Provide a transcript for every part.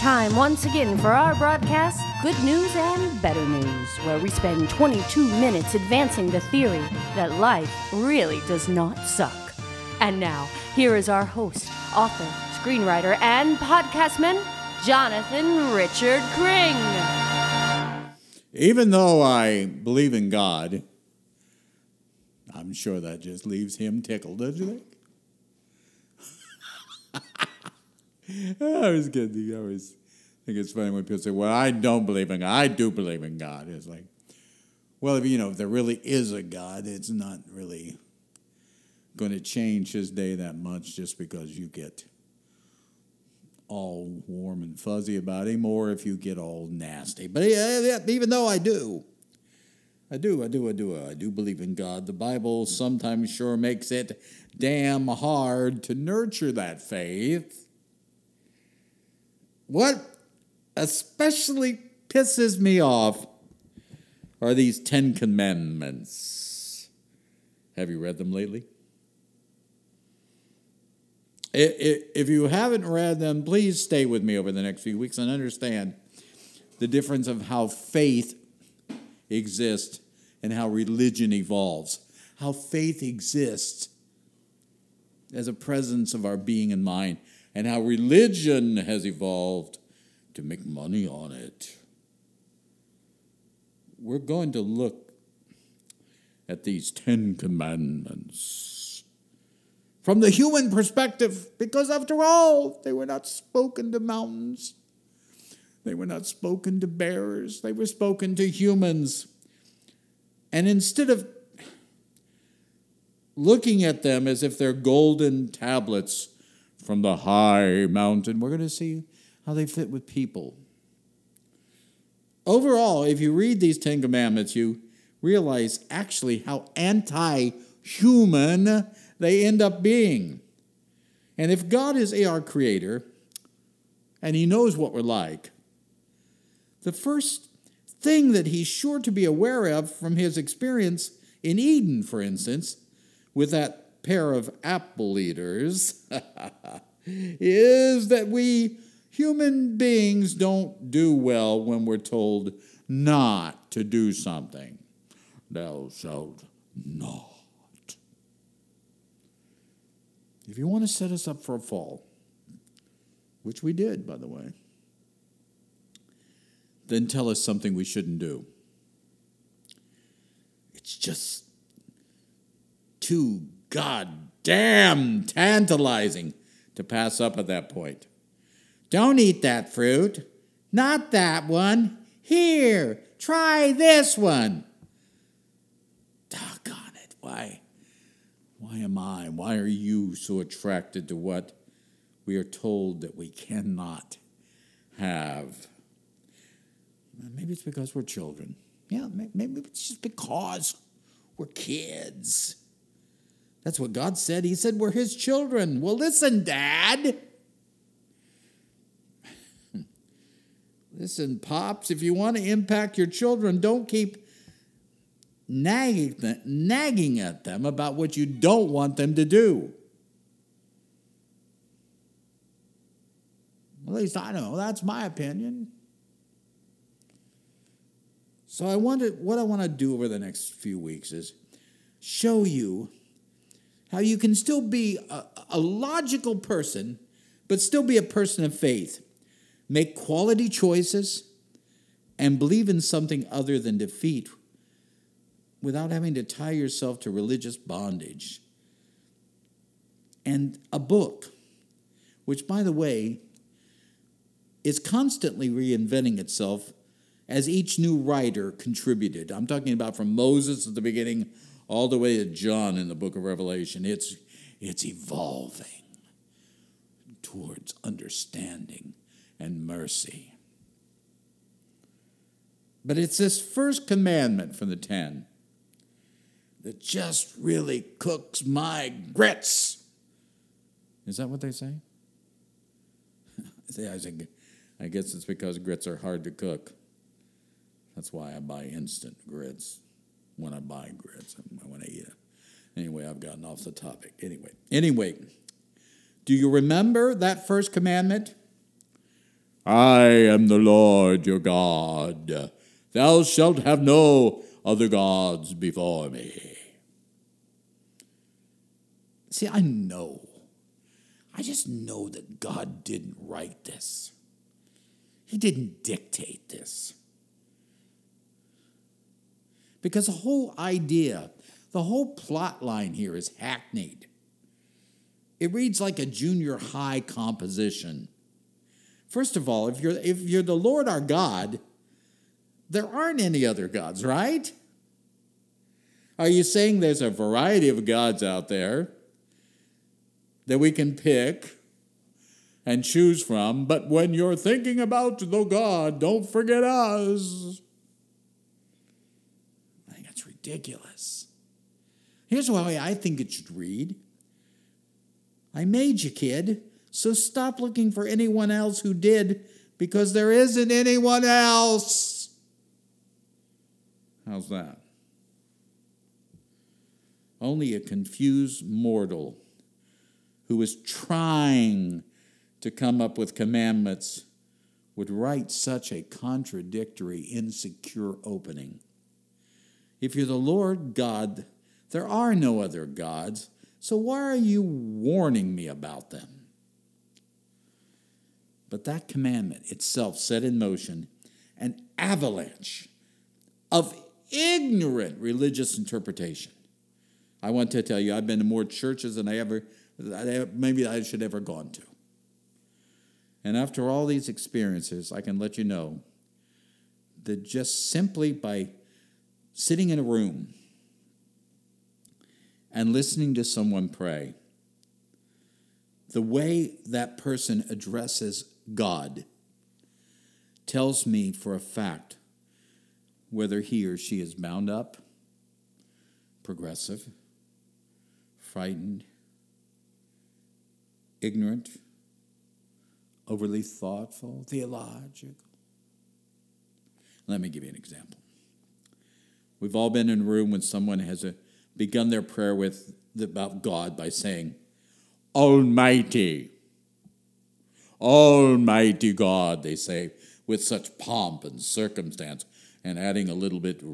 time once again for our broadcast, Good News and Better News, where we spend 22 minutes advancing the theory that life really does not suck. And now, here is our host, author, screenwriter, and podcastman, Jonathan Richard Cring. Even though I believe in God, I'm sure that just leaves him tickled, doesn't it? I was kidding. I always think it's funny when people say, "Well, I don't believe in God. I do believe in God." It's like, well, if you know, if there really is a God, it's not really going to change His day that much just because you get all warm and fuzzy about Him, or if you get all nasty. But yeah, even though I do. I do, I do, I do, I do believe in God. The Bible sometimes sure makes it damn hard to nurture that faith. What especially pisses me off are these Ten Commandments. Have you read them lately? If you haven't read them, please stay with me over the next few weeks and understand the difference of how faith exists and how religion evolves. How faith exists as a presence of our being and mind and how religion has evolved to make money on it. We're going to look at these Ten Commandments from the human perspective, because after all, they were not spoken to mountains, they were not spoken to bears, they were spoken to humans. And instead of looking at them as if they're golden tablets from the high mountain. We're going to see how they fit with people. Overall, if you read these Ten Commandments, you realize actually how anti human they end up being. And if God is our creator and he knows what we're like, the first thing that he's sure to be aware of from his experience in Eden, for instance, with that pair of apple eaters is that we human beings don't do well when we're told not to do something. Thou shalt not. If you want to set us up for a fall, which we did, by the way, then tell us something we shouldn't do. It's just too goddamn tantalizing to pass up at that point. Don't eat that fruit. Not that one. Here, try this one. Doggone it. Why? Why am I? Why are you so attracted to what we are told that we cannot have? Maybe it's because we're children. Yeah, maybe it's just because we're kids. That's what God said. He said we're His children. Well, listen, Dad. listen, Pops, if you want to impact your children, don't keep nagging, nagging at them about what you don't want them to do. At least I know. That's my opinion. So I wanted what I want to do over the next few weeks is show you how you can still be a, a logical person, but still be a person of faith. Make quality choices and believe in something other than defeat without having to tie yourself to religious bondage. And a book, which, by the way, is constantly reinventing itself as each new writer contributed. I'm talking about from Moses at the beginning all the way to John in the book of Revelation. It's, it's evolving towards understanding and mercy. But it's this first commandment from the ten that just really cooks my grits. Is that what they say? I guess it's because grits are hard to cook. That's why I buy instant grits when I buy grits when I want to eat it. Anyway, I've gotten off the topic. Anyway, anyway, do you remember that first commandment? I am the Lord your God. Thou shalt have no other gods before me. See, I know. I just know that God didn't write this. He didn't dictate this. Because the whole idea, the whole plot line here is hackneyed. It reads like a junior high composition. First of all, if you're, if you're the Lord our God, there aren't any other gods, right? Are you saying there's a variety of gods out there that we can pick and choose from, but when you're thinking about the God, don't forget us? Ridiculous. Here's way I think it should read I made you, kid, so stop looking for anyone else who did because there isn't anyone else. How's that? Only a confused mortal who is trying to come up with commandments would write such a contradictory, insecure opening. If you're the Lord God, there are no other gods, so why are you warning me about them? But that commandment itself set in motion an avalanche of ignorant religious interpretation. I want to tell you, I've been to more churches than I ever, maybe I should ever gone to. And after all these experiences, I can let you know that just simply by sitting in a room and listening to someone pray, the way that person addresses God tells me for a fact whether he or she is bound up, progressive, frightened, ignorant, overly thoughtful, theological. Let me give you an example. We've all been in a room when someone has a, begun their prayer with about God by saying, Almighty. Almighty God, they say, with such pomp and circumstance, and adding a little bit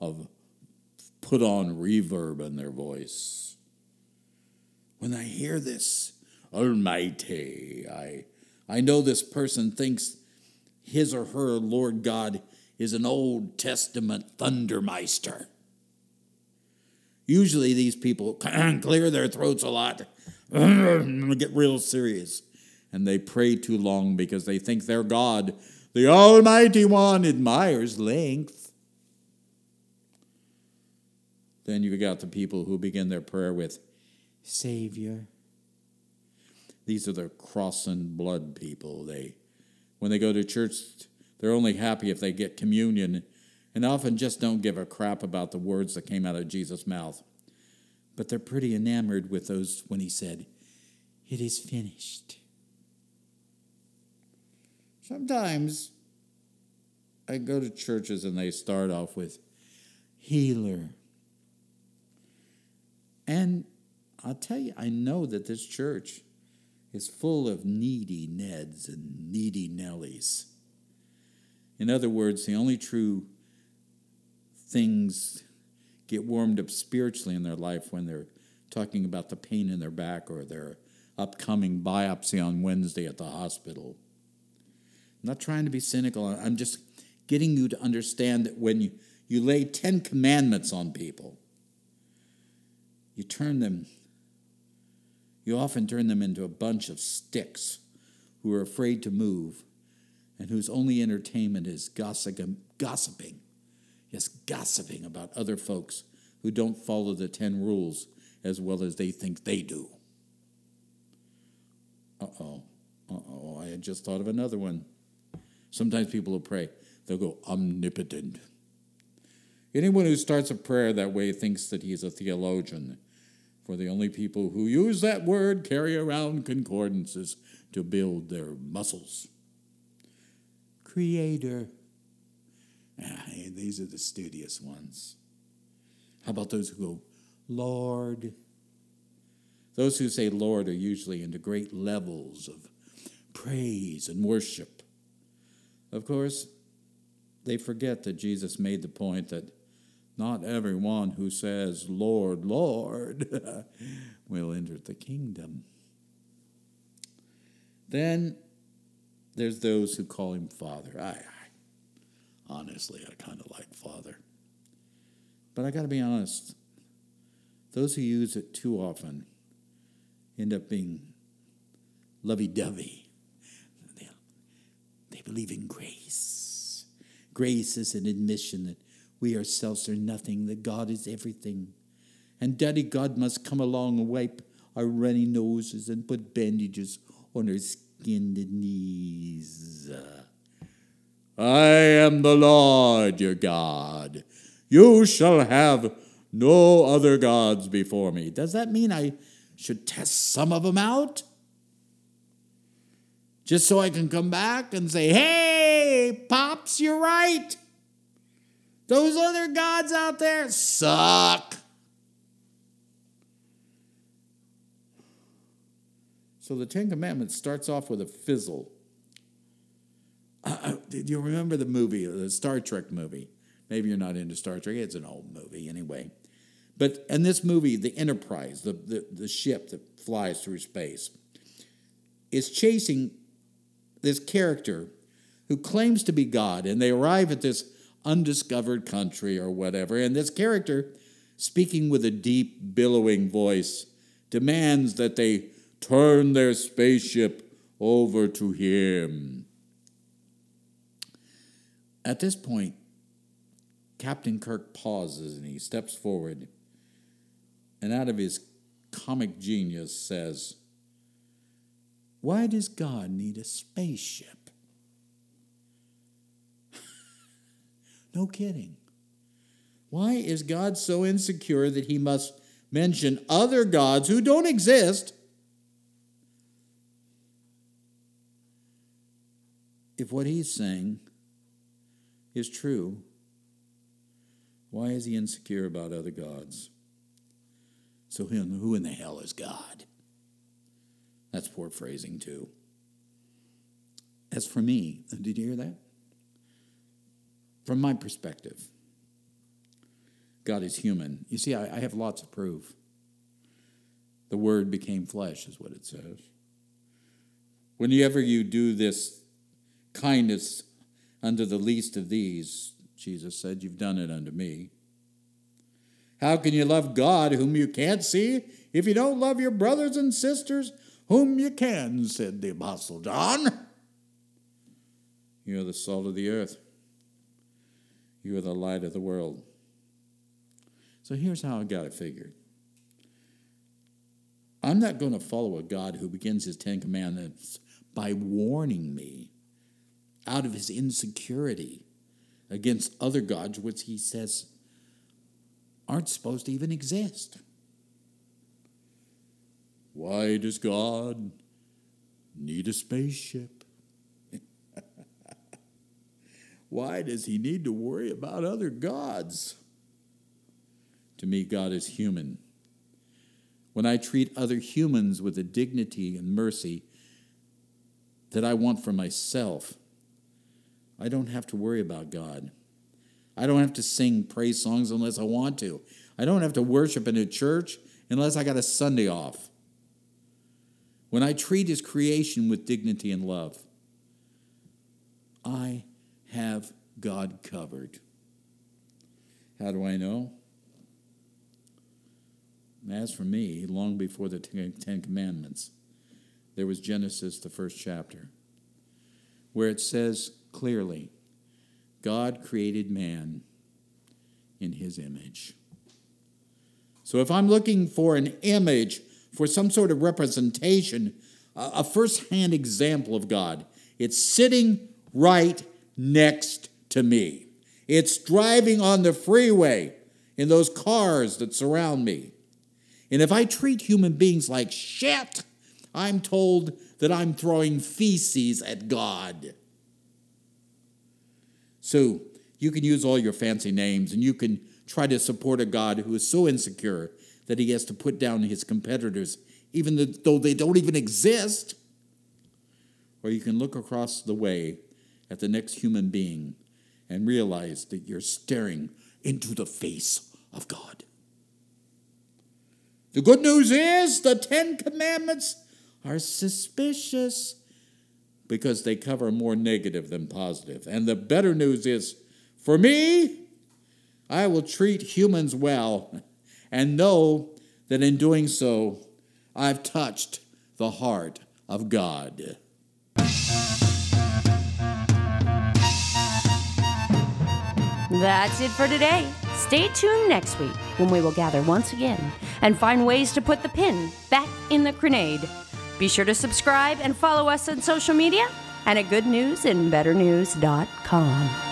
of put on reverb in their voice. When I hear this, Almighty, I, I know this person thinks his or her Lord God is an Old Testament Thundermeister. Usually, these people clear their throats a lot, get real serious, and they pray too long because they think their God, the Almighty One, admires length. Then you've got the people who begin their prayer with, Savior. These are the cross and blood people. They, when they go to church, they're only happy if they get communion and often just don't give a crap about the words that came out of Jesus' mouth. But they're pretty enamored with those when he said, It is finished. Sometimes I go to churches and they start off with healer. And I'll tell you, I know that this church is full of needy Neds and needy Nellies. In other words, the only true things get warmed up spiritually in their life when they're talking about the pain in their back or their upcoming biopsy on Wednesday at the hospital. I'm not trying to be cynical. I'm just getting you to understand that when you, you lay 10 commandments on people, you turn them, you often turn them into a bunch of sticks who are afraid to move and whose only entertainment is gossiping, gossiping. Yes, gossiping about other folks who don't follow the 10 rules as well as they think they do. Uh oh, uh oh, I had just thought of another one. Sometimes people will pray, they'll go, omnipotent. Anyone who starts a prayer that way thinks that he's a theologian for the only people who use that word carry around concordances to build their muscles. Creator. Ah, these are the studious ones. How about those who go, Lord? Those who say Lord are usually into great levels of praise and worship. Of course, they forget that Jesus made the point that not everyone who says, Lord, Lord, will enter the kingdom. Then there's those who call him Father. I, I honestly, I kind of like Father. But I got to be honest, those who use it too often end up being lovey dovey. They, they believe in grace. Grace is an admission that we ourselves are nothing, that God is everything. And Daddy God must come along and wipe our runny noses and put bandages on our skinned knees. I am the Lord your God. You shall have no other gods before me. Does that mean I should test some of them out? Just so I can come back and say, hey, Pops, you're right. Those other gods out there suck. So the Ten Commandments starts off with a fizzle. Uh, did you remember the movie, the Star Trek movie? Maybe you're not into Star Trek. It's an old movie anyway. But in this movie, the Enterprise, the, the, the ship that flies through space, is chasing this character who claims to be God. And they arrive at this undiscovered country or whatever. And this character, speaking with a deep, billowing voice, demands that they turn their spaceship over to him. At this point, Captain Kirk pauses and he steps forward and out of his comic genius says, Why does God need a spaceship? No kidding. Why is God so insecure that he must mention other gods who don't exist? If what he's saying is true, why is he insecure about other gods? So, who in the hell is God? That's poor phrasing, too. As for me, did you hear that? From my perspective, God is human. You see, I, I have lots of proof. The Word became flesh, is what it says. Whenever you do this kindness unto the least of these, Jesus said, you've done it unto me. How can you love God whom you can't see if you don't love your brothers and sisters whom you can, said the Apostle John. You are the salt of the earth. You are the light of the world. So here's how I got it figured. I'm not going to follow a God who begins his Ten Commandments by warning me out of his insecurity against other gods, which he says aren't supposed to even exist. Why does God need a spaceship? Why does he need to worry about other gods? To me, God is human. When I treat other humans with the dignity and mercy that I want for myself, I don't have to worry about God. I don't have to sing praise songs unless I want to. I don't have to worship in a church unless I got a Sunday off. When I treat his creation with dignity and love, I have God covered. How do I know? As for me, long before the Ten Commandments, there was Genesis, the first chapter, where it says clearly God created man in his image. So if I'm looking for an image, for some sort of representation, a first hand example of God, it's sitting right next to me. It's driving on the freeway in those cars that surround me. And if I treat human beings like shit, I'm told that I'm throwing feces at God. So you can use all your fancy names and you can try to support a God who is so insecure that he has to put down his competitors, even though they don't even exist. Or you can look across the way at the next human being and realize that you're staring into the face of God. The good news is the Ten Commandments are suspicious because they cover more negative than positive. And the better news is for me, I will treat humans well and know that in doing so, I've touched the heart of God. That's it for today. Stay tuned next week when we will gather once again and find ways to put the pin back in the grenade. Be sure to subscribe and follow us on social media and at goodnewsandbetternews.com.